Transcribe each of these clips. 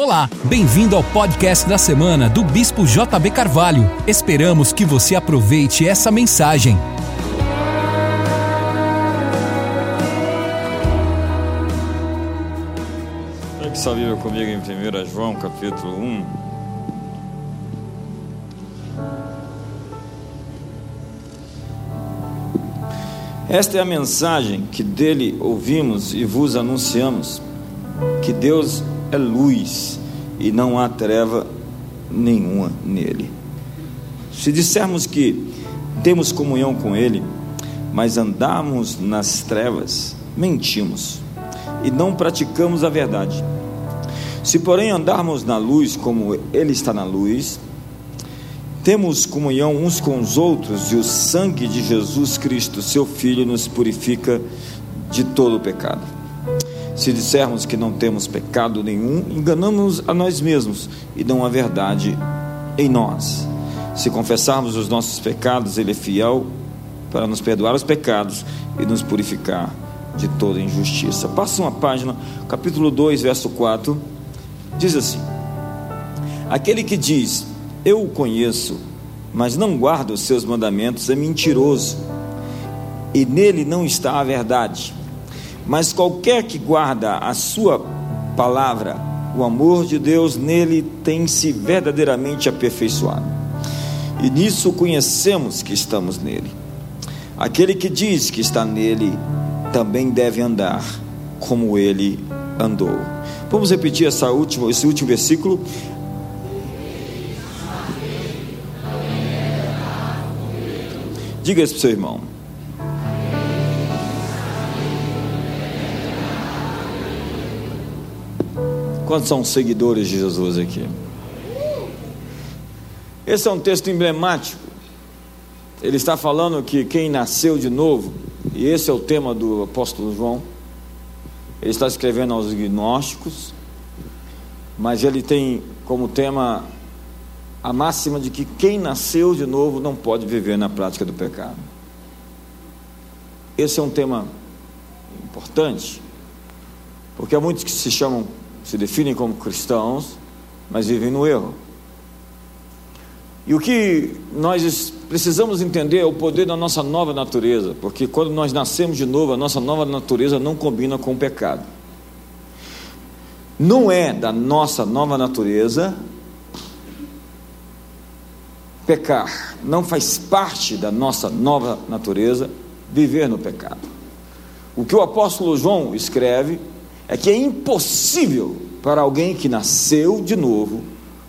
Olá, bem-vindo ao podcast da semana do Bispo JB Carvalho. Esperamos que você aproveite essa mensagem. Que só Bíblia comigo em 1 João capítulo 1. Esta é a mensagem que dele ouvimos e vos anunciamos: que Deus é luz e não há treva nenhuma nele. Se dissermos que temos comunhão com ele, mas andamos nas trevas, mentimos e não praticamos a verdade. Se, porém, andarmos na luz como ele está na luz, temos comunhão uns com os outros e o sangue de Jesus Cristo, seu Filho, nos purifica de todo o pecado. Se dissermos que não temos pecado nenhum, enganamos a nós mesmos e não a verdade em nós. Se confessarmos os nossos pecados, Ele é fiel para nos perdoar os pecados e nos purificar de toda injustiça. Passa uma página, capítulo 2, verso 4, diz assim: Aquele que diz, Eu o conheço, mas não guarda os seus mandamentos, é mentiroso, e nele não está a verdade. Mas qualquer que guarda a sua palavra, o amor de Deus nele tem se verdadeiramente aperfeiçoado. E nisso conhecemos que estamos nele. Aquele que diz que está nele também deve andar como ele andou. Vamos repetir essa última, esse último versículo. Diga isso para o seu irmão. Quantos são seguidores de Jesus aqui? Esse é um texto emblemático. Ele está falando que quem nasceu de novo, e esse é o tema do apóstolo João, ele está escrevendo aos gnósticos, mas ele tem como tema a máxima de que quem nasceu de novo não pode viver na prática do pecado. Esse é um tema importante, porque há muitos que se chamam, se definem como cristãos, mas vivem no erro. E o que nós precisamos entender é o poder da nossa nova natureza, porque quando nós nascemos de novo, a nossa nova natureza não combina com o pecado. Não é da nossa nova natureza pecar, não faz parte da nossa nova natureza viver no pecado. O que o apóstolo João escreve é que é impossível para alguém que nasceu de novo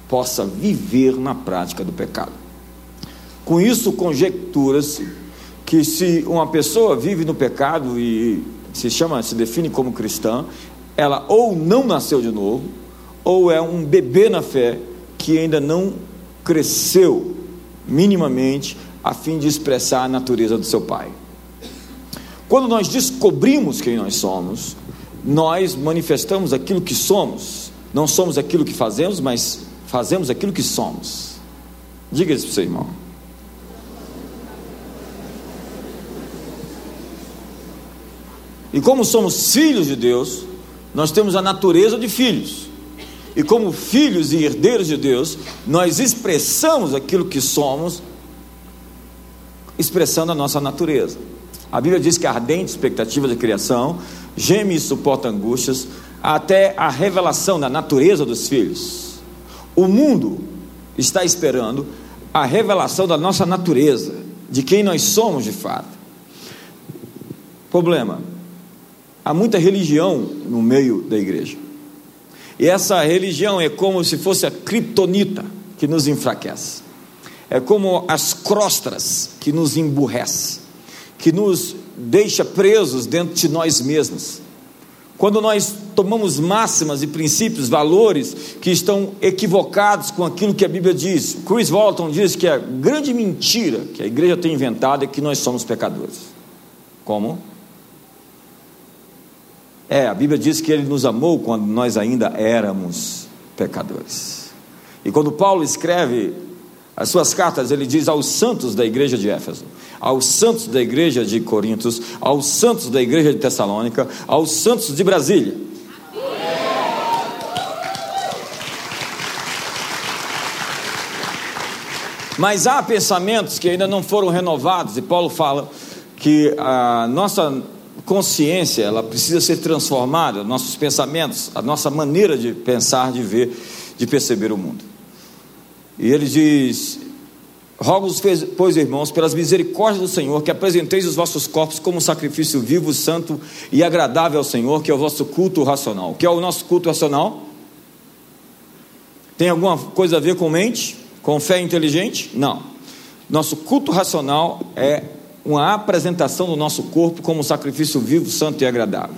possa viver na prática do pecado. Com isso, conjectura-se que se uma pessoa vive no pecado e se chama, se define como cristã, ela ou não nasceu de novo, ou é um bebê na fé que ainda não cresceu minimamente a fim de expressar a natureza do seu pai. Quando nós descobrimos quem nós somos, nós manifestamos aquilo que somos. Não somos aquilo que fazemos, mas fazemos aquilo que somos. Diga isso para o seu irmão. E como somos filhos de Deus, nós temos a natureza de filhos. E como filhos e herdeiros de Deus, nós expressamos aquilo que somos, expressando a nossa natureza. A Bíblia diz que a ardente expectativa da criação geme e suporta angústias até a revelação da natureza dos filhos. O mundo está esperando a revelação da nossa natureza, de quem nós somos de fato. Problema: há muita religião no meio da igreja. E essa religião é como se fosse a criptonita que nos enfraquece. É como as crostras que nos emburrece, que nos deixa presos dentro de nós mesmos. Quando nós tomamos máximas e princípios, valores que estão equivocados com aquilo que a Bíblia diz. Chris Walton diz que a grande mentira que a igreja tem inventado é que nós somos pecadores. Como? É, a Bíblia diz que ele nos amou quando nós ainda éramos pecadores. E quando Paulo escreve as suas cartas, ele diz aos santos da igreja de Éfeso, aos santos da igreja de Corintos, aos santos da igreja de Tessalônica, aos santos de Brasília. Mas há pensamentos que ainda não foram renovados, e Paulo fala que a nossa consciência ela precisa ser transformada, nossos pensamentos, a nossa maneira de pensar, de ver, de perceber o mundo. E ele diz: Rogo-vos, pois, irmãos, pelas misericórdias do Senhor, que apresenteis os vossos corpos como sacrifício vivo, santo e agradável ao Senhor, que é o vosso culto racional. O que é o nosso culto racional? Tem alguma coisa a ver com mente? Com fé inteligente? Não. Nosso culto racional é uma apresentação do nosso corpo como sacrifício vivo, santo e agradável.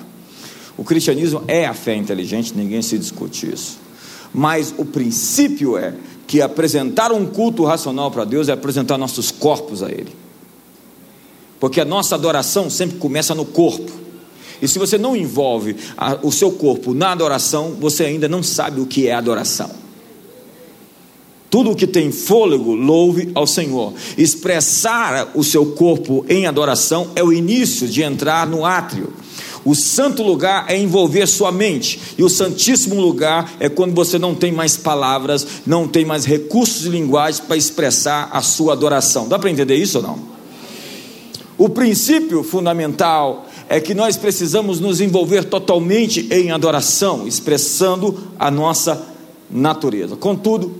O cristianismo é a fé inteligente, ninguém se discute isso. Mas o princípio é que apresentar um culto racional para Deus é apresentar nossos corpos a Ele. Porque a nossa adoração sempre começa no corpo. E se você não envolve a, o seu corpo na adoração, você ainda não sabe o que é adoração. Tudo o que tem fôlego, louve ao Senhor. Expressar o seu corpo em adoração é o início de entrar no átrio. O santo lugar é envolver sua mente, e o santíssimo lugar é quando você não tem mais palavras, não tem mais recursos de linguagem para expressar a sua adoração. Dá para entender isso ou não? O princípio fundamental é que nós precisamos nos envolver totalmente em adoração, expressando a nossa natureza. Contudo,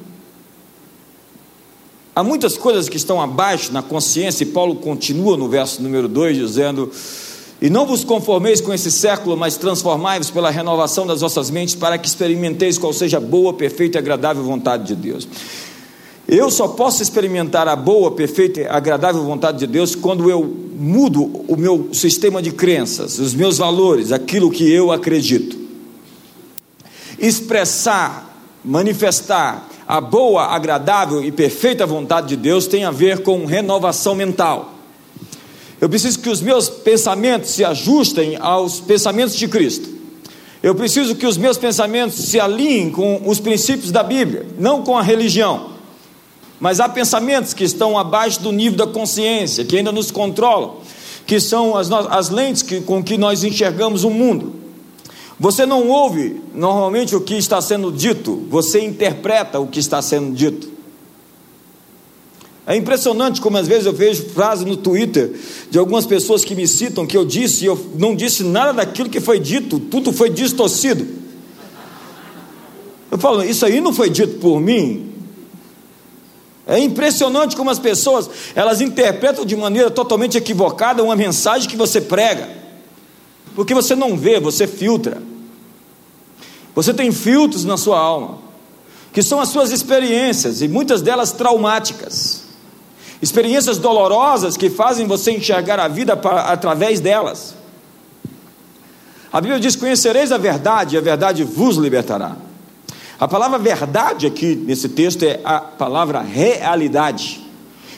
há muitas coisas que estão abaixo na consciência, e Paulo continua no verso número 2 dizendo e não vos conformeis com esse século, mas transformai-vos pela renovação das vossas mentes, para que experimenteis qual seja a boa, perfeita e agradável vontade de Deus. Eu só posso experimentar a boa, perfeita e agradável vontade de Deus quando eu mudo o meu sistema de crenças, os meus valores, aquilo que eu acredito. Expressar, manifestar a boa, agradável e perfeita vontade de Deus tem a ver com renovação mental. Eu preciso que os meus pensamentos se ajustem aos pensamentos de Cristo. Eu preciso que os meus pensamentos se alinhem com os princípios da Bíblia, não com a religião. Mas há pensamentos que estão abaixo do nível da consciência, que ainda nos controlam, que são as, as lentes que, com que nós enxergamos o mundo. Você não ouve normalmente o que está sendo dito, você interpreta o que está sendo dito. É impressionante como às vezes eu vejo frases no Twitter de algumas pessoas que me citam que eu disse e eu não disse nada daquilo que foi dito, tudo foi distorcido. Eu falo, isso aí não foi dito por mim. É impressionante como as pessoas, elas interpretam de maneira totalmente equivocada uma mensagem que você prega. Porque você não vê, você filtra. Você tem filtros na sua alma, que são as suas experiências e muitas delas traumáticas experiências dolorosas que fazem você enxergar a vida para, através delas. A Bíblia diz: Conhecereis a verdade, e a verdade vos libertará. A palavra verdade aqui nesse texto é a palavra realidade.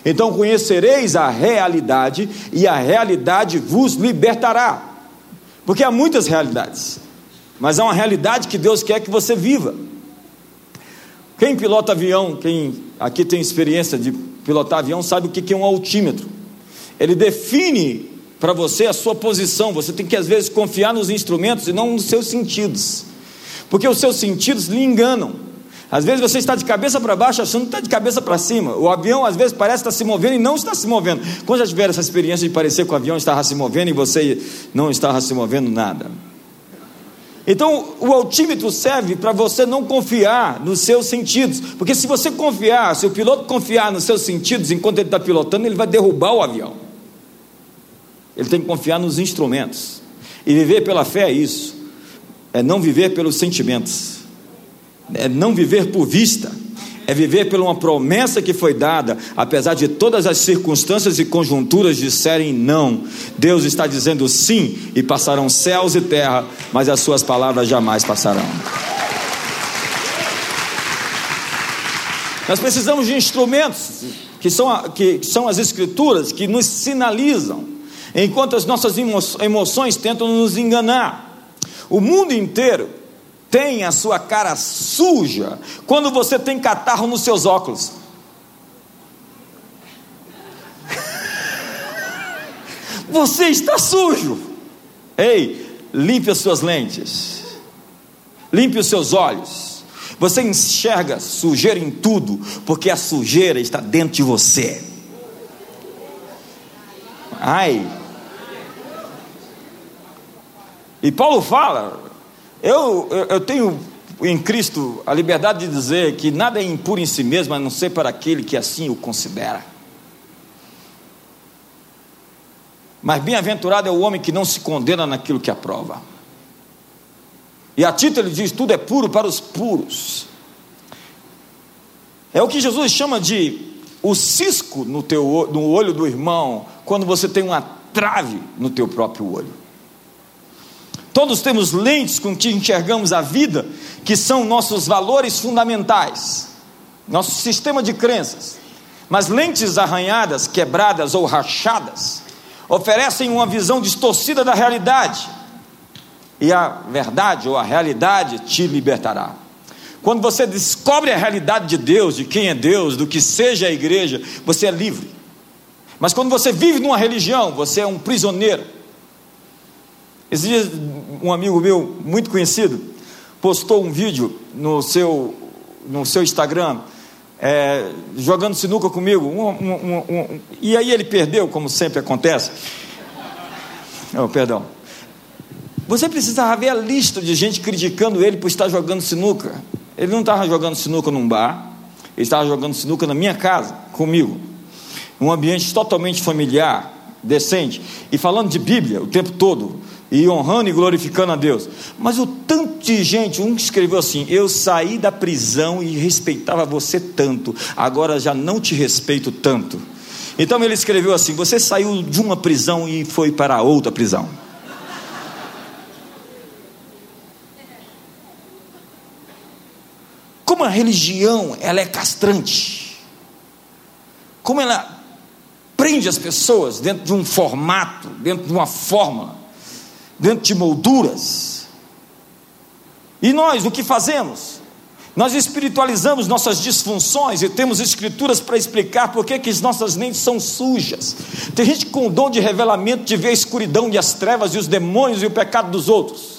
Então conhecereis a realidade, e a realidade vos libertará. Porque há muitas realidades, mas há uma realidade que Deus quer que você viva. Quem pilota avião, quem aqui tem experiência de pilotar avião sabe o que é um altímetro. Ele define para você a sua posição. Você tem que às vezes confiar nos instrumentos e não nos seus sentidos, porque os seus sentidos lhe enganam. Às vezes você está de cabeça para baixo achando que está de cabeça para cima. O avião às vezes parece estar se movendo e não está se movendo. Quando já tiveram essa experiência de parecer que o avião estava se movendo e você não estava se movendo nada? Então, o altímetro serve para você não confiar nos seus sentidos, porque se você confiar, se o piloto confiar nos seus sentidos enquanto ele está pilotando, ele vai derrubar o avião. Ele tem que confiar nos instrumentos. E viver pela fé é isso, é não viver pelos sentimentos, é não viver por vista é viver por uma promessa que foi dada, apesar de todas as circunstâncias e conjunturas disserem não. Deus está dizendo sim, e passarão céus e terra, mas as suas palavras jamais passarão. Nós precisamos de instrumentos que são, que são as escrituras que nos sinalizam, enquanto as nossas emoções tentam nos enganar. O mundo inteiro tem a sua cara suja quando você tem catarro nos seus óculos. Você está sujo. Ei, limpe as suas lentes. Limpe os seus olhos. Você enxerga sujeira em tudo, porque a sujeira está dentro de você. Ai. E Paulo fala: eu, eu, eu tenho em Cristo a liberdade de dizer que nada é impuro em si mesmo, a não ser para aquele que assim o considera. Mas bem-aventurado é o homem que não se condena naquilo que aprova. E a título ele diz: tudo é puro para os puros. É o que Jesus chama de o cisco no, teu, no olho do irmão, quando você tem uma trave no teu próprio olho. Todos temos lentes com que enxergamos a vida, que são nossos valores fundamentais, nosso sistema de crenças. Mas lentes arranhadas, quebradas ou rachadas oferecem uma visão distorcida da realidade. E a verdade ou a realidade te libertará. Quando você descobre a realidade de Deus, de quem é Deus, do que seja a igreja, você é livre. Mas quando você vive numa religião, você é um prisioneiro. Esses dias, um amigo meu, muito conhecido, postou um vídeo no seu, no seu Instagram, é, jogando sinuca comigo, um, um, um, e aí ele perdeu, como sempre acontece. Oh, perdão. Você precisava ver a lista de gente criticando ele por estar jogando sinuca. Ele não estava jogando sinuca num bar, ele estava jogando sinuca na minha casa, comigo. Um ambiente totalmente familiar, decente, e falando de Bíblia o tempo todo e honrando e glorificando a Deus. Mas o tanto de gente, um escreveu assim: Eu saí da prisão e respeitava você tanto, agora já não te respeito tanto. Então ele escreveu assim: Você saiu de uma prisão e foi para outra prisão. Como a religião ela é castrante, como ela prende as pessoas dentro de um formato, dentro de uma fórmula dentro de molduras. E nós, o que fazemos? Nós espiritualizamos nossas disfunções e temos escrituras para explicar por que, as nossas mentes são sujas. Tem gente com o dom de revelamento de ver a escuridão e as trevas e os demônios e o pecado dos outros.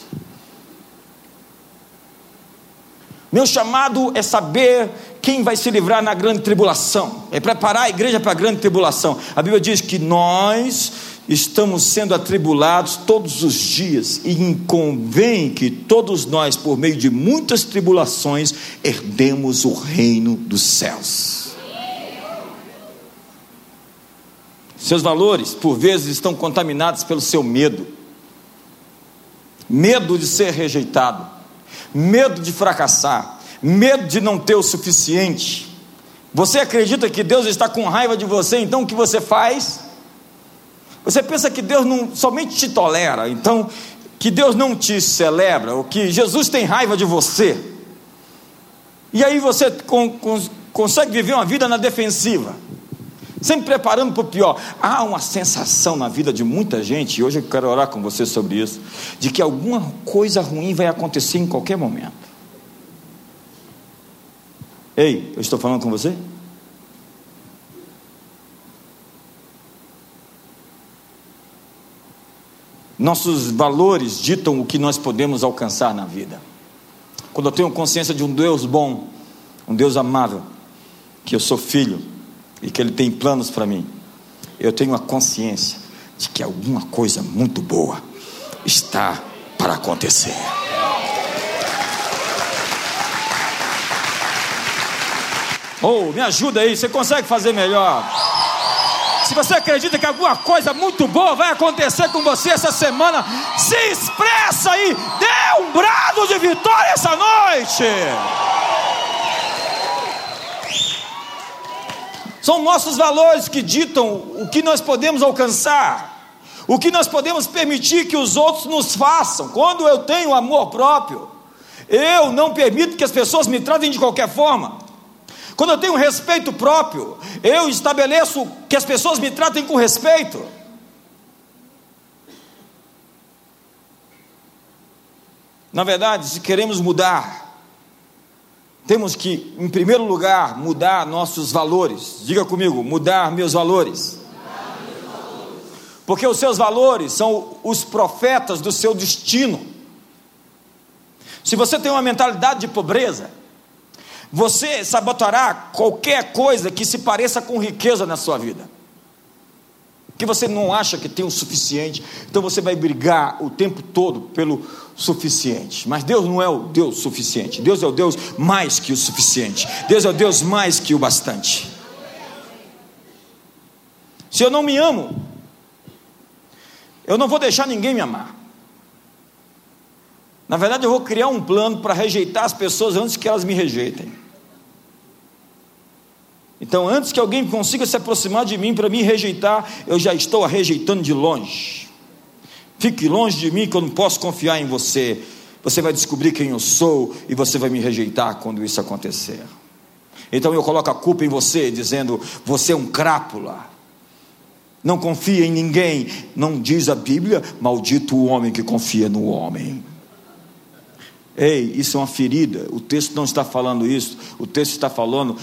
Meu chamado é saber quem vai se livrar na grande tribulação, é preparar a igreja para a grande tribulação. A Bíblia diz que nós estamos sendo atribulados todos os dias, e convém que todos nós, por meio de muitas tribulações, herdemos o reino dos céus. Seus valores, por vezes, estão contaminados pelo seu medo medo de ser rejeitado, medo de fracassar, medo de não ter o suficiente. Você acredita que Deus está com raiva de você, então o que você faz? Você pensa que Deus não somente te tolera, então que Deus não te celebra, ou que Jesus tem raiva de você. E aí você con, con, consegue viver uma vida na defensiva, sempre preparando para o pior. Há uma sensação na vida de muita gente, e hoje eu quero orar com você sobre isso, de que alguma coisa ruim vai acontecer em qualquer momento. Ei, eu estou falando com você? Nossos valores ditam o que nós podemos alcançar na vida. Quando eu tenho consciência de um Deus bom, um Deus amável, que eu sou filho e que Ele tem planos para mim, eu tenho a consciência de que alguma coisa muito boa está para acontecer. Oh, me ajuda aí, você consegue fazer melhor? Se você acredita que alguma coisa muito boa vai acontecer com você essa semana, se expressa aí, dê um brado de vitória essa noite. São nossos valores que ditam o que nós podemos alcançar, o que nós podemos permitir que os outros nos façam. Quando eu tenho amor próprio, eu não permito que as pessoas me tratem de qualquer forma. Quando eu tenho respeito próprio, eu estabeleço que as pessoas me tratem com respeito. Na verdade, se queremos mudar, temos que, em primeiro lugar, mudar nossos valores. Diga comigo, mudar meus valores. Porque os seus valores são os profetas do seu destino. Se você tem uma mentalidade de pobreza, Você sabotará qualquer coisa que se pareça com riqueza na sua vida. Que você não acha que tem o suficiente, então você vai brigar o tempo todo pelo suficiente. Mas Deus não é o Deus suficiente. Deus é o Deus mais que o suficiente. Deus é o Deus mais que o bastante. Se eu não me amo, eu não vou deixar ninguém me amar. Na verdade, eu vou criar um plano para rejeitar as pessoas antes que elas me rejeitem. Então, antes que alguém consiga se aproximar de mim para me rejeitar, eu já estou a rejeitando de longe. Fique longe de mim que eu não posso confiar em você. Você vai descobrir quem eu sou e você vai me rejeitar quando isso acontecer. Então eu coloco a culpa em você, dizendo: você é um crápula. Não confia em ninguém. Não diz a Bíblia: maldito o homem que confia no homem. Ei, isso é uma ferida. O texto não está falando isso. O texto está falando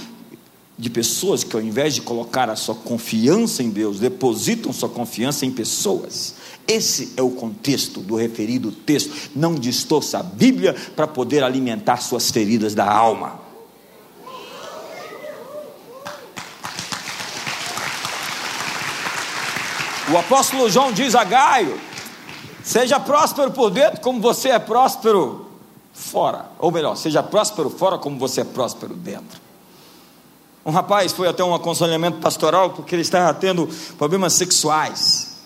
de pessoas que, ao invés de colocar a sua confiança em Deus, depositam sua confiança em pessoas. Esse é o contexto do referido texto. Não distorça a Bíblia para poder alimentar suas feridas da alma. O apóstolo João diz a Gaio: seja próspero por dentro, como você é próspero fora. Ou melhor, seja próspero fora como você é próspero dentro. Um rapaz foi até um aconselhamento pastoral porque ele estava tendo problemas sexuais.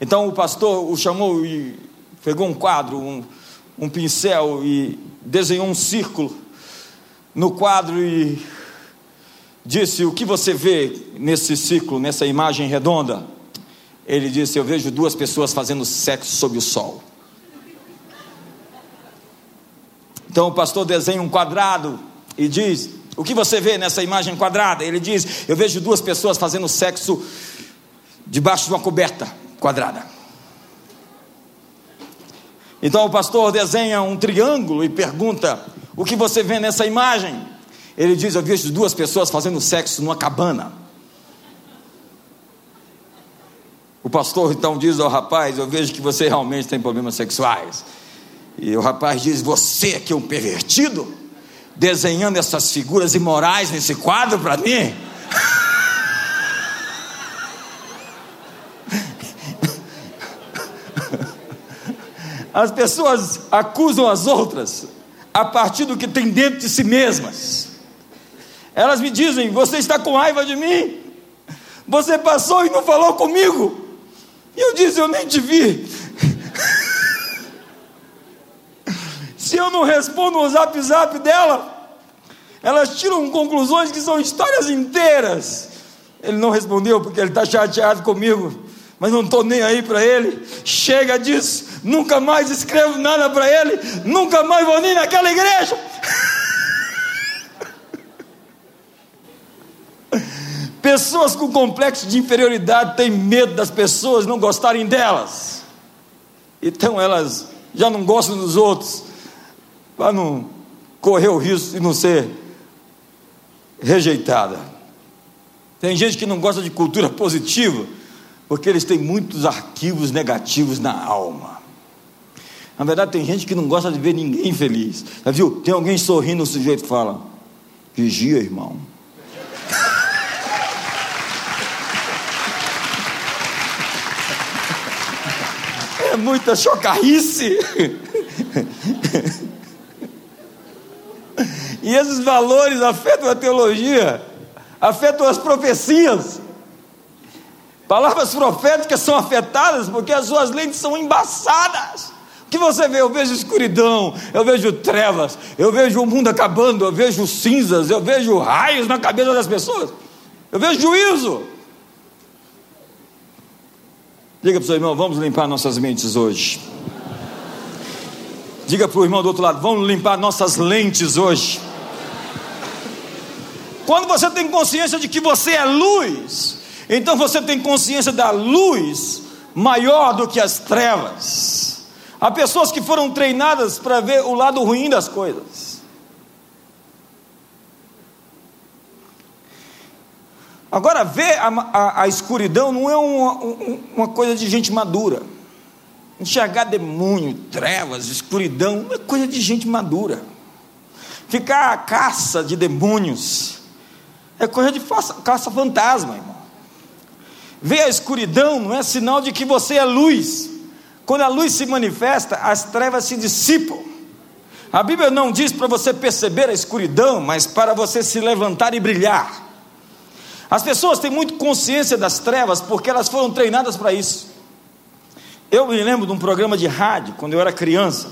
Então o pastor o chamou e pegou um quadro, um, um pincel e desenhou um círculo no quadro e disse: O que você vê nesse círculo, nessa imagem redonda? Ele disse: Eu vejo duas pessoas fazendo sexo sob o sol. Então o pastor desenha um quadrado e diz: O que você vê nessa imagem quadrada? Ele diz: Eu vejo duas pessoas fazendo sexo debaixo de uma coberta quadrada. Então o pastor desenha um triângulo e pergunta: O que você vê nessa imagem? Ele diz: Eu vejo duas pessoas fazendo sexo numa cabana. O pastor então diz ao rapaz: Eu vejo que você realmente tem problemas sexuais. E o rapaz diz: Você que é um pervertido, desenhando essas figuras imorais nesse quadro para mim? As pessoas acusam as outras a partir do que tem dentro de si mesmas. Elas me dizem: Você está com raiva de mim? Você passou e não falou comigo. E eu disse: Eu nem te vi. Se eu não respondo o zap zap dela, elas tiram conclusões que são histórias inteiras. Ele não respondeu porque ele está chateado comigo, mas não estou nem aí para ele. Chega disso, nunca mais escrevo nada para ele, nunca mais vou nem naquela igreja. Pessoas com complexo de inferioridade têm medo das pessoas não gostarem delas, então elas já não gostam dos outros, para não correr o risco de não ser rejeitada. Tem gente que não gosta de cultura positiva, porque eles têm muitos arquivos negativos na alma. Na verdade, tem gente que não gosta de ver ninguém feliz. Já viu? Tem alguém sorrindo, o sujeito fala: Vigia, irmão. É muita chocarrice. E esses valores afetam a teologia, afetam as profecias. Palavras proféticas são afetadas porque as suas lentes são embaçadas. O que você vê? Eu vejo escuridão, eu vejo trevas, eu vejo o mundo acabando, eu vejo cinzas, eu vejo raios na cabeça das pessoas, eu vejo juízo. Diga para o seu irmão, vamos limpar nossas mentes hoje. Diga para o irmão do outro lado: vamos limpar nossas lentes hoje. Quando você tem consciência de que você é luz, então você tem consciência da luz maior do que as trevas. Há pessoas que foram treinadas para ver o lado ruim das coisas. Agora, ver a, a, a escuridão não é uma, uma coisa de gente madura. Enxergar demônio, trevas, escuridão, é coisa de gente madura. ficar à caça de demônios. É coisa de caça-fantasma, irmão. Ver a escuridão não é sinal de que você é luz. Quando a luz se manifesta, as trevas se dissipam. A Bíblia não diz para você perceber a escuridão, mas para você se levantar e brilhar. As pessoas têm muito consciência das trevas porque elas foram treinadas para isso. Eu me lembro de um programa de rádio, quando eu era criança,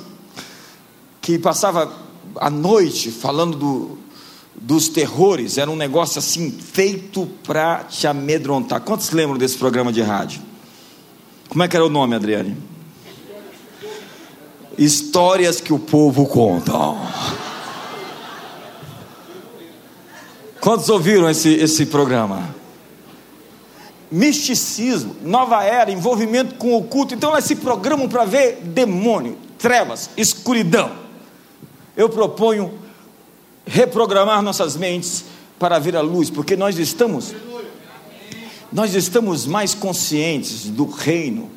que passava a noite falando do, dos terrores, era um negócio assim, feito para te amedrontar. Quantos lembram desse programa de rádio? Como é que era o nome, Adriane? Histórias que o povo conta. Quantos ouviram esse, esse programa? Misticismo, nova era, envolvimento com o oculto. Então elas se programam para ver demônio, trevas, escuridão. Eu proponho reprogramar nossas mentes para ver a luz, porque nós estamos nós estamos mais conscientes do reino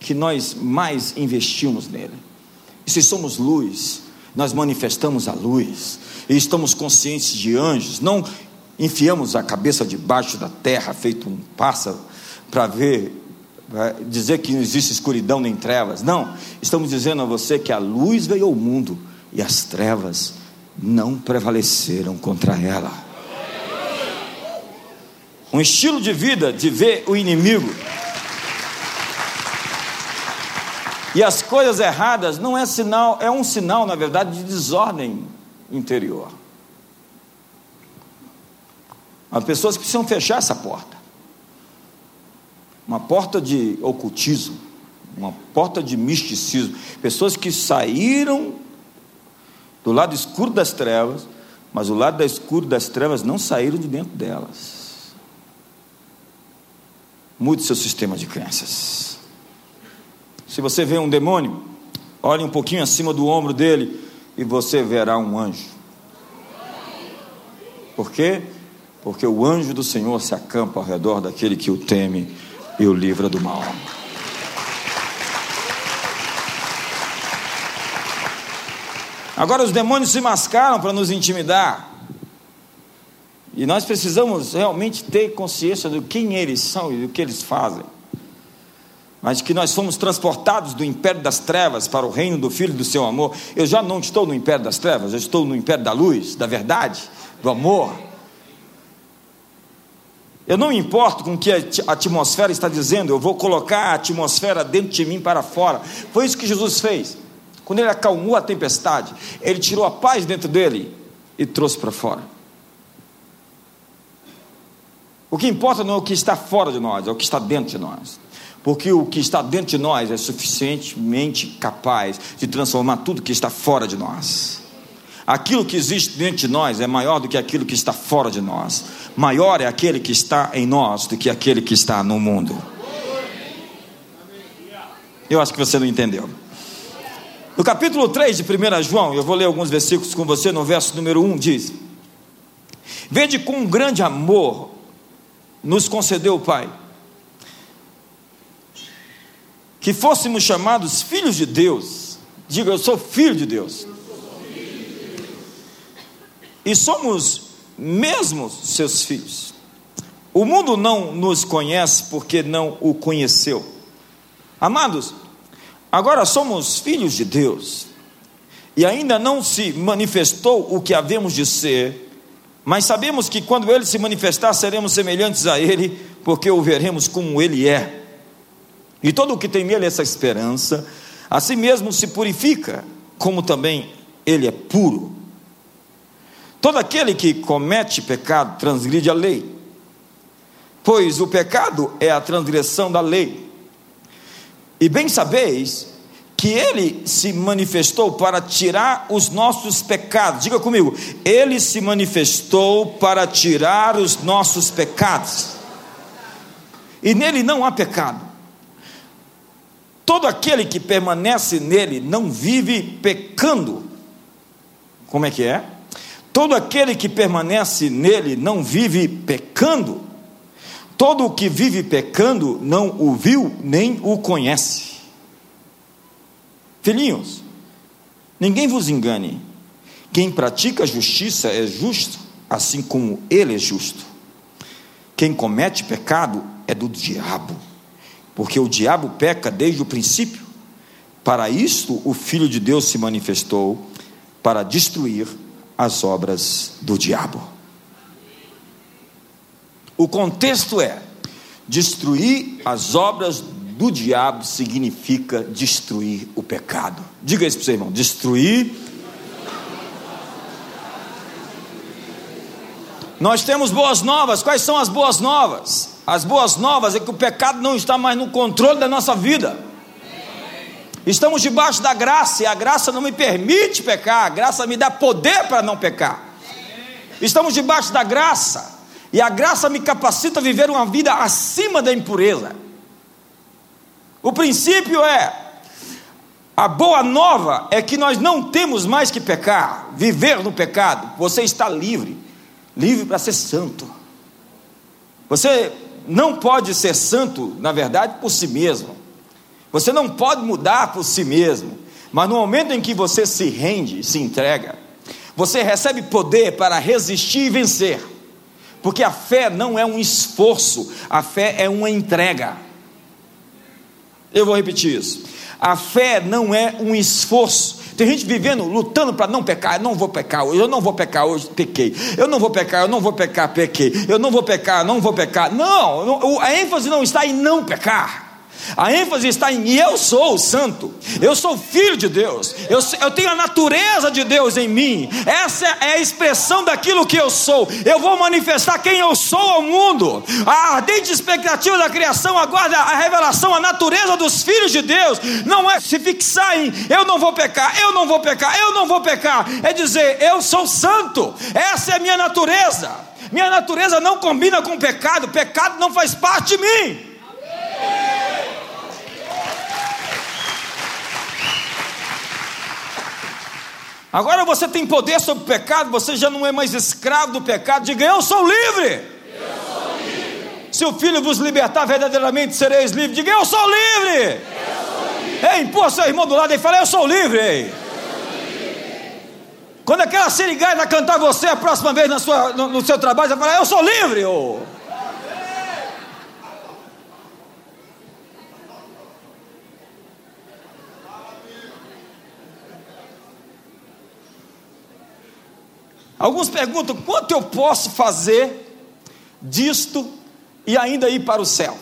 que nós mais investimos nele. E se somos luz, nós manifestamos a luz e estamos conscientes de anjos, não enfiamos a cabeça debaixo da terra, feito um pássaro, para ver, pra dizer que não existe escuridão nem trevas. Não, estamos dizendo a você que a luz veio ao mundo e as trevas não prevaleceram contra ela. Um estilo de vida de ver o inimigo e as coisas erradas não é sinal, é um sinal, na verdade, de desordem interior. As pessoas precisam fechar essa porta. Uma porta de ocultismo, uma porta de misticismo. Pessoas que saíram do lado escuro das trevas, mas o lado escuro das trevas não saíram de dentro delas. Mude seu sistema de crenças. Se você vê um demônio, olhe um pouquinho acima do ombro dele e você verá um anjo. Por quê? Porque o anjo do Senhor se acampa ao redor daquele que o teme e o livra do mal. Agora os demônios se mascaram para nos intimidar. E nós precisamos realmente ter consciência do quem eles são e do que eles fazem. Mas que nós fomos transportados do império das trevas para o reino do Filho do seu amor. Eu já não estou no império das trevas, eu estou no império da luz, da verdade, do amor. Eu não me importo com o que a atmosfera está dizendo, eu vou colocar a atmosfera dentro de mim para fora. Foi isso que Jesus fez. Quando ele acalmou a tempestade, ele tirou a paz dentro dele e trouxe para fora. O que importa não é o que está fora de nós, é o que está dentro de nós. Porque o que está dentro de nós é suficientemente capaz de transformar tudo que está fora de nós. Aquilo que existe dentro de nós é maior do que aquilo que está fora de nós. Maior é aquele que está em nós do que aquele que está no mundo. Eu acho que você não entendeu. No capítulo 3 de 1 João, eu vou ler alguns versículos com você, no verso número 1 diz: Vede com um grande amor nos concedeu o Pai, que fôssemos chamados filhos de Deus. Diga, eu sou filho de Deus. E somos mesmo seus filhos. O mundo não nos conhece porque não o conheceu. Amados, Agora somos filhos de Deus, e ainda não se manifestou o que havemos de ser, mas sabemos que quando Ele se manifestar, seremos semelhantes a Ele, porque o veremos como Ele é. E todo o que tem nele essa esperança, a si mesmo se purifica, como também Ele é puro. Todo aquele que comete pecado transgride a lei, pois o pecado é a transgressão da lei. E bem sabeis que ele se manifestou para tirar os nossos pecados. Diga comigo, ele se manifestou para tirar os nossos pecados. E nele não há pecado. Todo aquele que permanece nele não vive pecando. Como é que é? Todo aquele que permanece nele não vive pecando. Todo o que vive pecando não o viu nem o conhece. Filhinhos, ninguém vos engane. Quem pratica justiça é justo, assim como ele é justo. Quem comete pecado é do diabo, porque o diabo peca desde o princípio. Para isto o Filho de Deus se manifestou para destruir as obras do diabo. O contexto é: destruir as obras do diabo significa destruir o pecado. Diga isso para você, irmão: destruir. Nós temos boas novas. Quais são as boas novas? As boas novas é que o pecado não está mais no controle da nossa vida. Estamos debaixo da graça e a graça não me permite pecar, a graça me dá poder para não pecar. Estamos debaixo da graça e a graça me capacita a viver uma vida acima da impureza. O princípio é: a boa nova é que nós não temos mais que pecar, viver no pecado. Você está livre, livre para ser santo. Você não pode ser santo, na verdade, por si mesmo. Você não pode mudar por si mesmo. Mas no momento em que você se rende, se entrega, você recebe poder para resistir e vencer. Porque a fé não é um esforço, a fé é uma entrega. Eu vou repetir isso. A fé não é um esforço. Tem gente vivendo, lutando para não pecar. Eu não vou pecar hoje, eu não vou pecar hoje, pequei. Eu não vou pecar, eu não vou pecar, pequei. Eu não vou pecar, não vou pecar. Não, a ênfase não está em não pecar. A ênfase está em eu sou santo, eu sou filho de Deus, eu, eu, tenho a natureza de Deus em mim, essa é a expressão daquilo que eu sou, eu vou manifestar quem eu sou ao mundo. A ardente expectativa da criação aguarda a revelação, a natureza dos filhos de Deus, não é se fixar em eu não vou pecar, eu não vou pecar, eu não vou pecar, é dizer eu sou santo, essa é a minha natureza. Minha natureza não combina com pecado, pecado não faz parte de mim. Agora você tem poder sobre o pecado, você já não é mais escravo do pecado. Diga, eu sou livre. Eu sou livre. Se o Filho vos libertar, verdadeiramente sereis livres. Diga, eu sou livre. Eu sou livre. Ei, empurra seu irmão do lado e fala, eu sou livre. Ei. Quando aquela seringaia vai cantar você a próxima vez na sua, no, no seu trabalho, você vai falar, eu sou livre. Oh. Alguns perguntam: quanto eu posso fazer disto e ainda ir para o céu?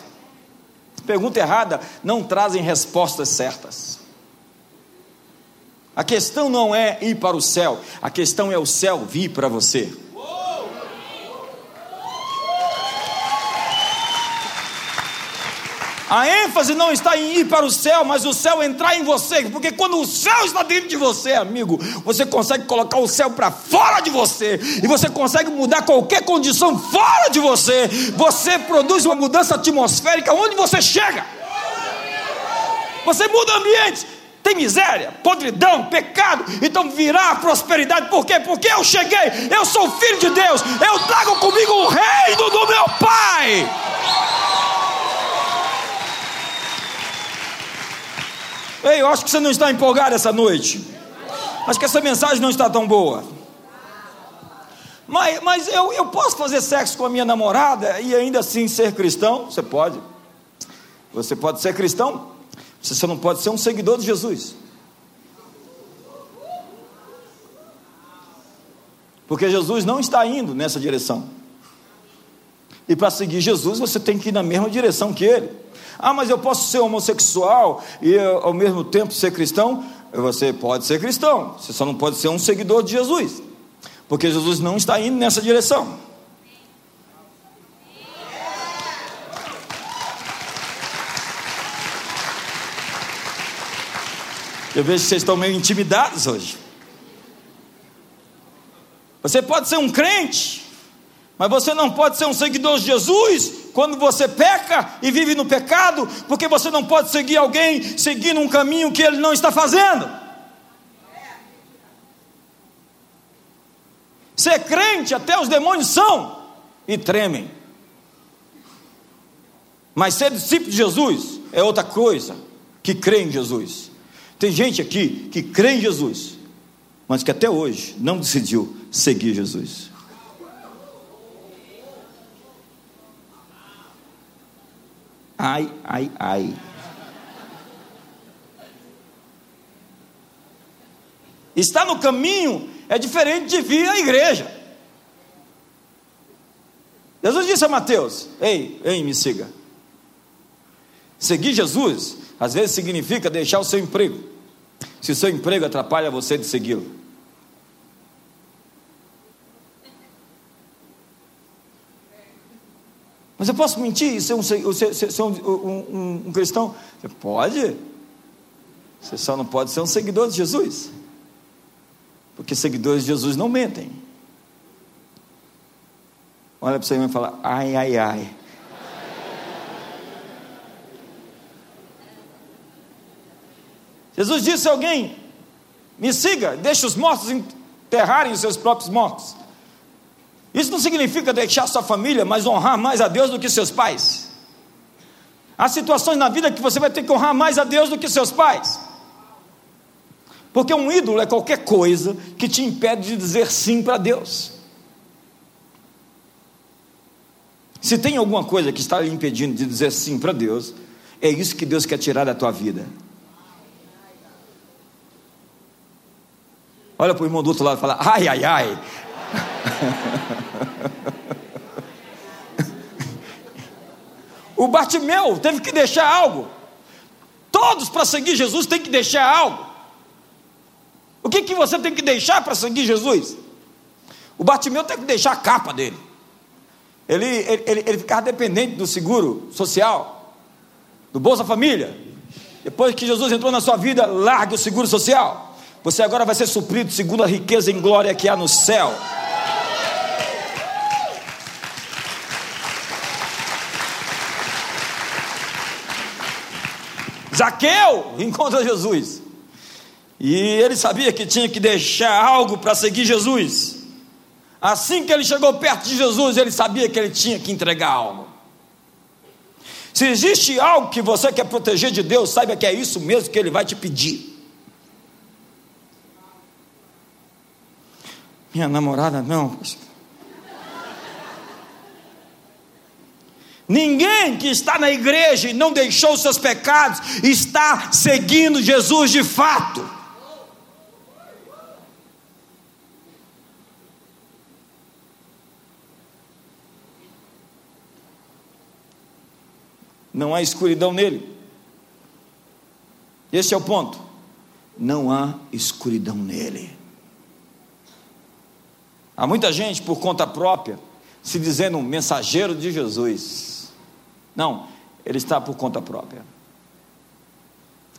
Pergunta errada, não trazem respostas certas. A questão não é ir para o céu, a questão é o céu vir para você. A ênfase não está em ir para o céu, mas o céu entrar em você, porque quando o céu está dentro de você, amigo, você consegue colocar o céu para fora de você, e você consegue mudar qualquer condição fora de você. Você produz uma mudança atmosférica onde você chega. Você muda o ambiente. Tem miséria, podridão, pecado, então virá a prosperidade, por quê? Porque eu cheguei, eu sou filho de Deus, eu trago comigo o reino do meu Pai. Ei, eu acho que você não está empolgado essa noite. Acho que essa mensagem não está tão boa. Mas, mas eu, eu posso fazer sexo com a minha namorada e ainda assim ser cristão? Você pode. Você pode ser cristão, você só não pode ser um seguidor de Jesus. Porque Jesus não está indo nessa direção. E para seguir Jesus, você tem que ir na mesma direção que ele. Ah, mas eu posso ser homossexual e ao mesmo tempo ser cristão? Você pode ser cristão, você só não pode ser um seguidor de Jesus, porque Jesus não está indo nessa direção. Eu vejo que vocês estão meio intimidados hoje. Você pode ser um crente, mas você não pode ser um seguidor de Jesus quando você peca e vive no pecado, porque você não pode seguir alguém seguindo um caminho que ele não está fazendo. Ser crente, até os demônios são e tremem. Mas ser discípulo de Jesus é outra coisa que crê em Jesus. Tem gente aqui que crê em Jesus, mas que até hoje não decidiu seguir Jesus. Ai, ai, ai. Estar no caminho é diferente de vir à igreja. Jesus disse a Mateus: Ei, ei, me siga. Seguir Jesus, às vezes significa deixar o seu emprego. Se o seu emprego atrapalha você de segui-lo. Mas eu posso mentir e ser um, ser, ser um, um, um cristão? Você pode. Você só não pode ser um seguidor de Jesus. Porque seguidores de Jesus não mentem. Olha para você e fala: ai, ai, ai. Jesus disse a alguém: Me siga, deixe os mortos enterrarem os seus próprios mortos. Isso não significa deixar sua família, mas honrar mais a Deus do que seus pais. Há situações na vida que você vai ter que honrar mais a Deus do que seus pais. Porque um ídolo é qualquer coisa que te impede de dizer sim para Deus. Se tem alguma coisa que está lhe impedindo de dizer sim para Deus, é isso que Deus quer tirar da tua vida. Olha para o irmão do outro lado e fala: ai, ai, ai. o Bartimeu teve que deixar algo. Todos para seguir Jesus têm que deixar algo. O que, que você tem que deixar para seguir Jesus? O Bartimeu tem que deixar a capa dele. Ele, ele, ele, ele ficava dependente do seguro social, do Bolsa Família. Depois que Jesus entrou na sua vida, largue o seguro social. Você agora vai ser suprido segundo a riqueza em glória que há no céu. Zaqueu encontra Jesus. E ele sabia que tinha que deixar algo para seguir Jesus. Assim que ele chegou perto de Jesus, ele sabia que ele tinha que entregar algo. Se existe algo que você quer proteger de Deus, saiba que é isso mesmo que ele vai te pedir. Minha namorada não. Ninguém que está na igreja e não deixou seus pecados está seguindo Jesus de fato. Não há escuridão nele. Esse é o ponto. Não há escuridão nele. Há muita gente por conta própria se dizendo um mensageiro de Jesus. Não, ele está por conta própria.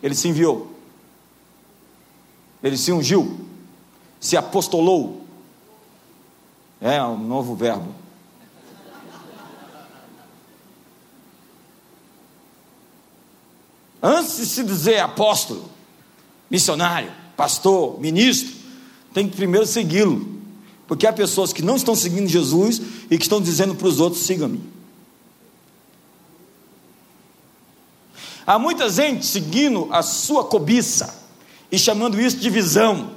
Ele se enviou. Ele se ungiu. Se apostolou. É um novo verbo. Antes de se dizer apóstolo, missionário, pastor, ministro, tem que primeiro segui-lo. Porque há pessoas que não estão seguindo Jesus e que estão dizendo para os outros: siga-me. Há muita gente seguindo a sua cobiça e chamando isso de visão,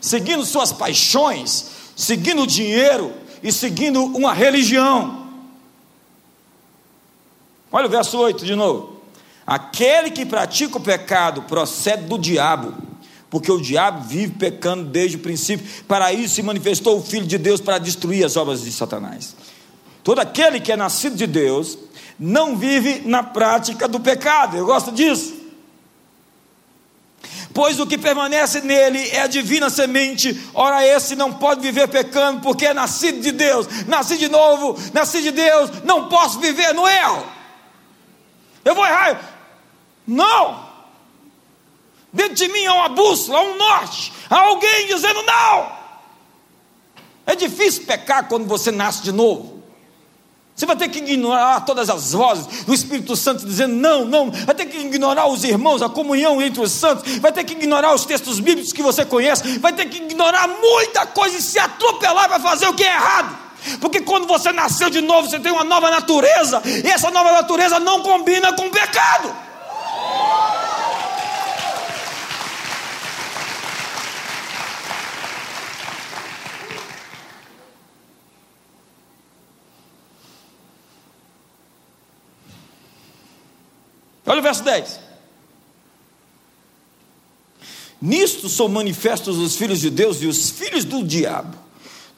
seguindo suas paixões, seguindo o dinheiro e seguindo uma religião. Olha o verso 8 de novo. Aquele que pratica o pecado procede do diabo porque o diabo vive pecando desde o princípio. Para isso se manifestou o Filho de Deus para destruir as obras de Satanás. Todo aquele que é nascido de Deus não vive na prática do pecado. Eu gosto disso. Pois o que permanece nele é a divina semente, ora esse não pode viver pecando, porque é nascido de Deus, nasci de novo, nasci de Deus, não posso viver no erro. Eu vou errar. Não! Dentro de mim há uma bússola, há um norte, há alguém dizendo não. É difícil pecar quando você nasce de novo. Você vai ter que ignorar todas as vozes do Espírito Santo dizendo não, não. Vai ter que ignorar os irmãos, a comunhão entre os santos. Vai ter que ignorar os textos bíblicos que você conhece. Vai ter que ignorar muita coisa e se atropelar para fazer o que é errado. Porque quando você nasceu de novo, você tem uma nova natureza. E essa nova natureza não combina com o pecado. Olha o verso 10. Nisto são manifestos os filhos de Deus e os filhos do diabo.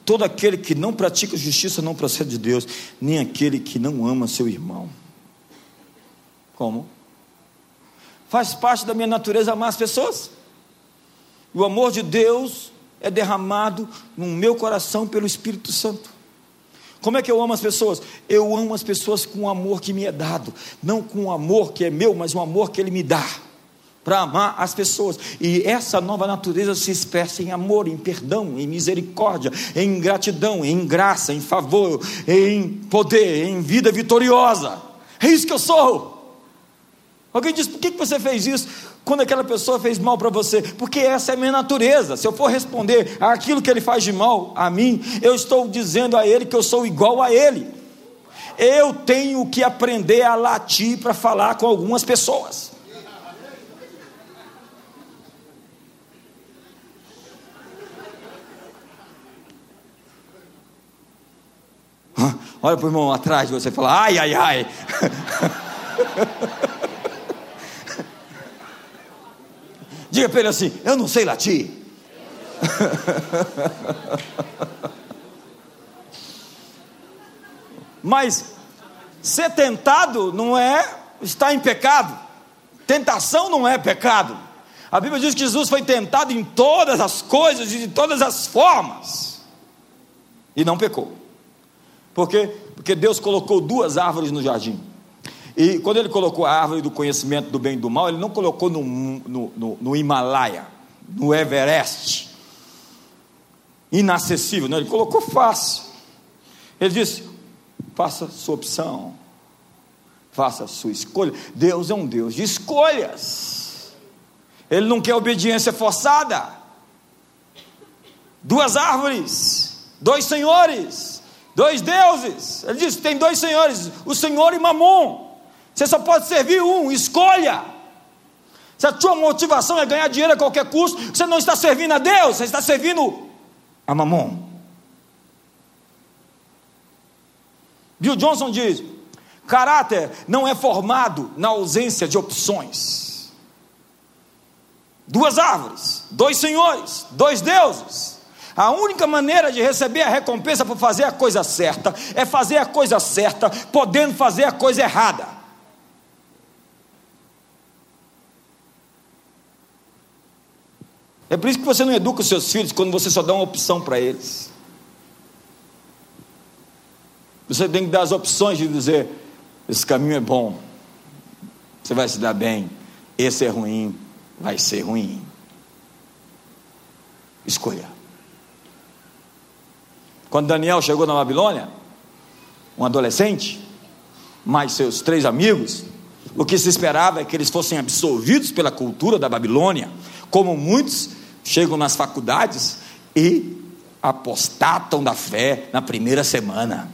Todo aquele que não pratica justiça não procede de Deus, nem aquele que não ama seu irmão. Como? Faz parte da minha natureza amar as pessoas. O amor de Deus é derramado no meu coração pelo Espírito Santo. Como é que eu amo as pessoas? Eu amo as pessoas com o amor que me é dado, não com o amor que é meu, mas o amor que Ele me dá para amar as pessoas. E essa nova natureza se expressa em amor, em perdão, em misericórdia, em gratidão, em graça, em favor, em poder, em vida vitoriosa. É isso que eu sou. Alguém diz: por que você fez isso? Quando aquela pessoa fez mal para você, porque essa é a minha natureza. Se eu for responder aquilo que ele faz de mal a mim, eu estou dizendo a ele que eu sou igual a ele. Eu tenho que aprender a latir para falar com algumas pessoas. Olha para o irmão atrás de você e fala: ai, ai, ai. Diga para ele assim: Eu não sei latir. Mas ser tentado não é estar em pecado. Tentação não é pecado. A Bíblia diz que Jesus foi tentado em todas as coisas e de todas as formas. E não pecou. Por quê? Porque Deus colocou duas árvores no jardim. E quando ele colocou a árvore do conhecimento do bem e do mal, ele não colocou no, no, no, no Himalaia, no Everest, inacessível, não, ele colocou fácil. Ele disse: faça sua opção, faça sua escolha. Deus é um Deus de escolhas, Ele não quer obediência forçada. Duas árvores, dois senhores, dois deuses. Ele disse: tem dois senhores, o Senhor e Mamon. Você só pode servir um, escolha. Se a sua motivação é ganhar dinheiro a qualquer custo, você não está servindo a Deus, você está servindo a Mamon. Bill Johnson diz: caráter não é formado na ausência de opções. Duas árvores, dois senhores, dois deuses. A única maneira de receber a recompensa por fazer a coisa certa é fazer a coisa certa, podendo fazer a coisa errada. É por isso que você não educa os seus filhos quando você só dá uma opção para eles. Você tem que dar as opções de dizer: esse caminho é bom, você vai se dar bem, esse é ruim, vai ser ruim. Escolha. Quando Daniel chegou na Babilônia, um adolescente, mais seus três amigos, o que se esperava é que eles fossem absorvidos pela cultura da Babilônia, como muitos chegam nas faculdades e apostatam da fé na primeira semana.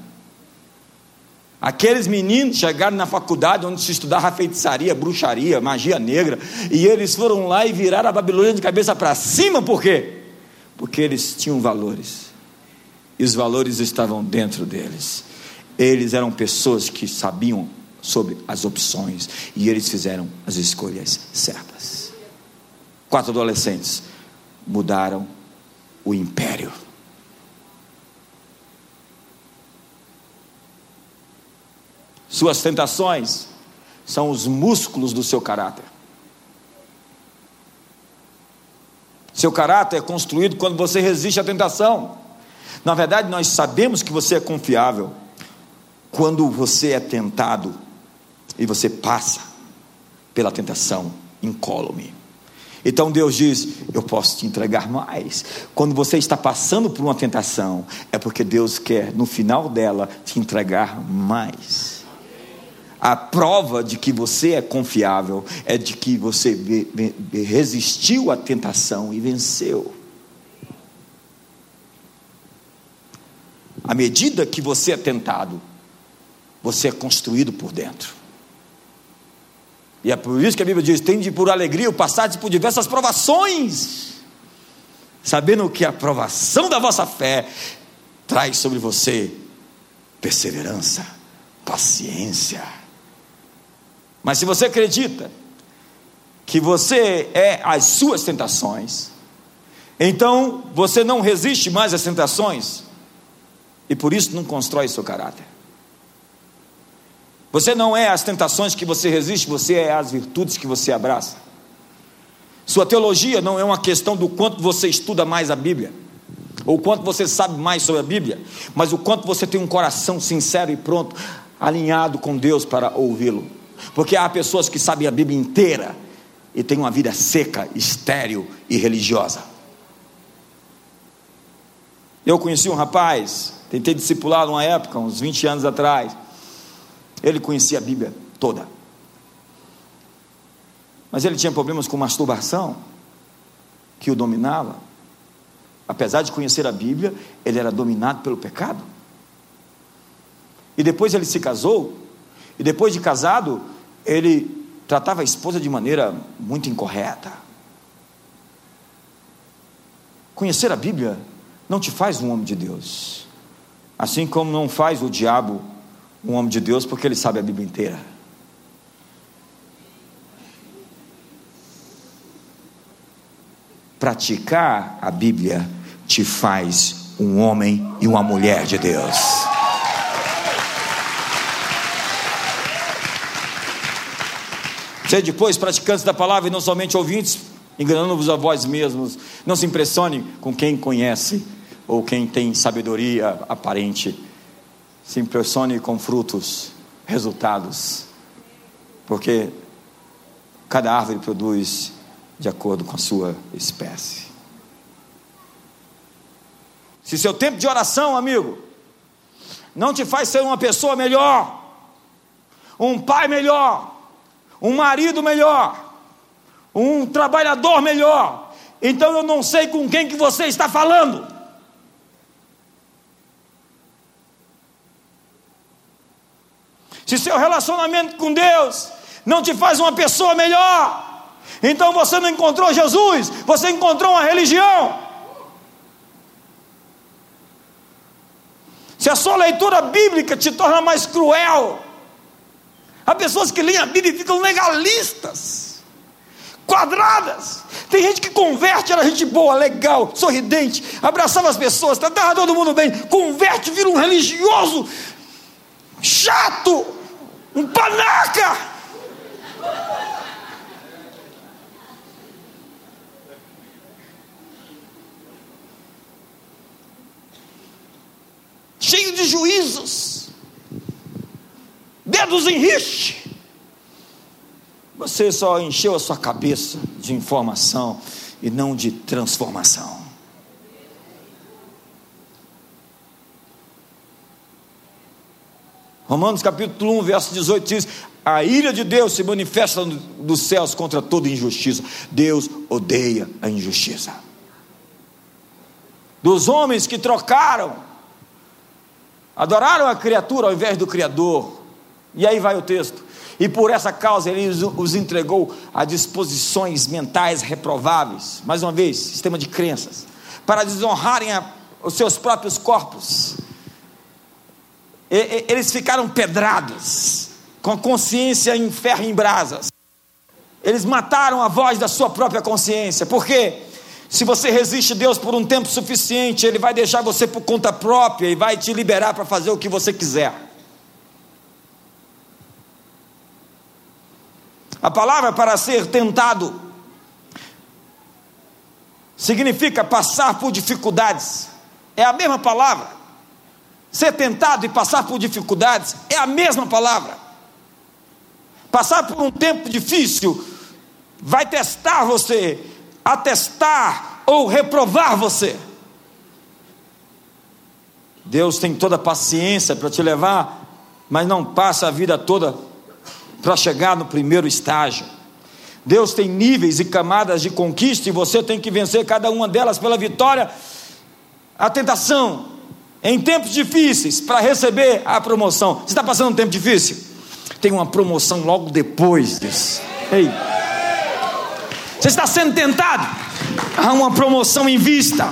Aqueles meninos chegaram na faculdade onde se estudava feitiçaria, bruxaria, magia negra, e eles foram lá e viraram a Babilônia de cabeça para cima, por quê? Porque eles tinham valores, e os valores estavam dentro deles. Eles eram pessoas que sabiam sobre as opções, e eles fizeram as escolhas certas. Quatro adolescentes mudaram o império. Suas tentações são os músculos do seu caráter. Seu caráter é construído quando você resiste à tentação. Na verdade, nós sabemos que você é confiável quando você é tentado e você passa pela tentação incólume. Então Deus diz: Eu posso te entregar mais. Quando você está passando por uma tentação, é porque Deus quer, no final dela, te entregar mais. A prova de que você é confiável é de que você resistiu à tentação e venceu. À medida que você é tentado, você é construído por dentro. E é por isso que a Bíblia diz: tende por alegria o passar por diversas provações, sabendo que a provação da vossa fé traz sobre você perseverança, paciência. Mas se você acredita que você é as suas tentações, então você não resiste mais às tentações e por isso não constrói seu caráter. Você não é as tentações que você resiste, você é as virtudes que você abraça. Sua teologia não é uma questão do quanto você estuda mais a Bíblia, ou quanto você sabe mais sobre a Bíblia, mas o quanto você tem um coração sincero e pronto, alinhado com Deus para ouvi-lo. Porque há pessoas que sabem a Bíblia inteira e têm uma vida seca, estéril e religiosa. Eu conheci um rapaz, tentei discipular numa época, uns 20 anos atrás. Ele conhecia a Bíblia toda. Mas ele tinha problemas com masturbação, que o dominava. Apesar de conhecer a Bíblia, ele era dominado pelo pecado. E depois ele se casou, e depois de casado, ele tratava a esposa de maneira muito incorreta. Conhecer a Bíblia não te faz um homem de Deus, assim como não faz o diabo um homem de Deus, porque ele sabe a Bíblia inteira. Praticar a Bíblia te faz um homem e uma mulher de Deus. Ser depois praticantes da palavra e não somente ouvintes, enganando-vos a vós mesmos. Não se impressione com quem conhece ou quem tem sabedoria aparente se impressione com frutos, resultados, porque cada árvore produz de acordo com a sua espécie. Se seu tempo de oração, amigo, não te faz ser uma pessoa melhor, um pai melhor, um marido melhor, um trabalhador melhor, então eu não sei com quem que você está falando. Se seu relacionamento com Deus não te faz uma pessoa melhor, então você não encontrou Jesus, você encontrou uma religião. Se a sua leitura bíblica te torna mais cruel, há pessoas que leem a Bíblia e ficam legalistas, quadradas. Tem gente que converte, era gente boa, legal, sorridente, abraçava as pessoas, tratava todo mundo bem, converte, vira um religioso chato. Um panaca! Cheio de juízos, dedos em riste. Você só encheu a sua cabeça de informação e não de transformação. Romanos capítulo 1, verso 18 diz: A ira de Deus se manifesta dos céus contra toda injustiça. Deus odeia a injustiça. Dos homens que trocaram, adoraram a criatura ao invés do Criador. E aí vai o texto. E por essa causa ele os entregou a disposições mentais reprováveis. Mais uma vez, sistema de crenças. Para desonrarem a, os seus próprios corpos eles ficaram pedrados, com a consciência em ferro em brasas. Eles mataram a voz da sua própria consciência, porque se você resiste a Deus por um tempo suficiente, Ele vai deixar você por conta própria e vai te liberar para fazer o que você quiser. A palavra para ser tentado significa passar por dificuldades, é a mesma palavra. Ser tentado e passar por dificuldades é a mesma palavra. Passar por um tempo difícil vai testar você, atestar ou reprovar você. Deus tem toda a paciência para te levar, mas não passa a vida toda para chegar no primeiro estágio. Deus tem níveis e camadas de conquista e você tem que vencer cada uma delas pela vitória. A tentação, em tempos difíceis para receber a promoção. Você está passando um tempo difícil? Tem uma promoção logo depois disso. Ei. Você está sendo tentado? Há uma promoção em vista.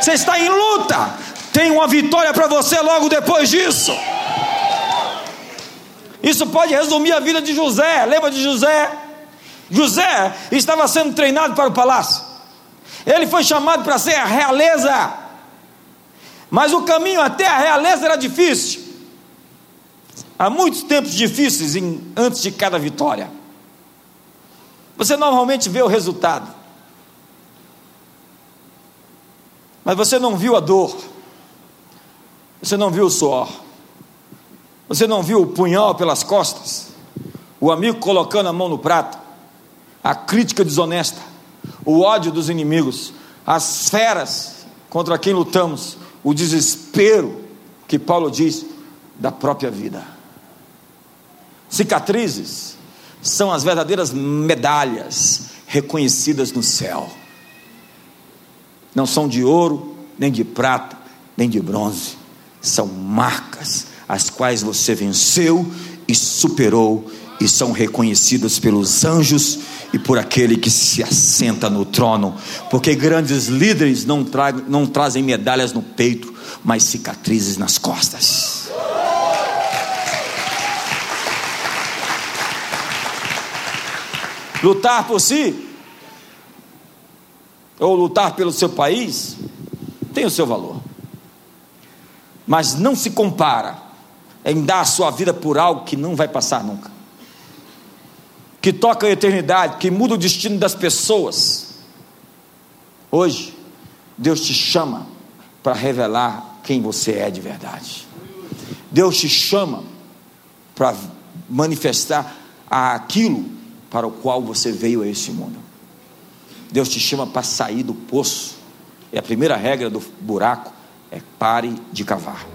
Você está em luta? Tem uma vitória para você logo depois disso. Isso pode resumir a vida de José. Lembra de José? José estava sendo treinado para o palácio. Ele foi chamado para ser a realeza. Mas o caminho até a realeza era difícil. Há muitos tempos difíceis em, antes de cada vitória. Você normalmente vê o resultado. Mas você não viu a dor. Você não viu o suor. Você não viu o punhal pelas costas. O amigo colocando a mão no prato. A crítica desonesta. O ódio dos inimigos. As feras contra quem lutamos. O desespero que Paulo diz da própria vida. Cicatrizes são as verdadeiras medalhas reconhecidas no céu. Não são de ouro, nem de prata, nem de bronze. São marcas as quais você venceu e superou e são reconhecidas pelos anjos e por aquele que se assenta no trono, porque grandes líderes não, tra não trazem medalhas no peito, mas cicatrizes nas costas. Lutar por si ou lutar pelo seu país, tem o seu valor. Mas não se compara em dar a sua vida por algo que não vai passar nunca. Que toca a eternidade, que muda o destino das pessoas. Hoje, Deus te chama para revelar quem você é de verdade. Deus te chama para manifestar aquilo para o qual você veio a esse mundo. Deus te chama para sair do poço. E a primeira regra do buraco é pare de cavar.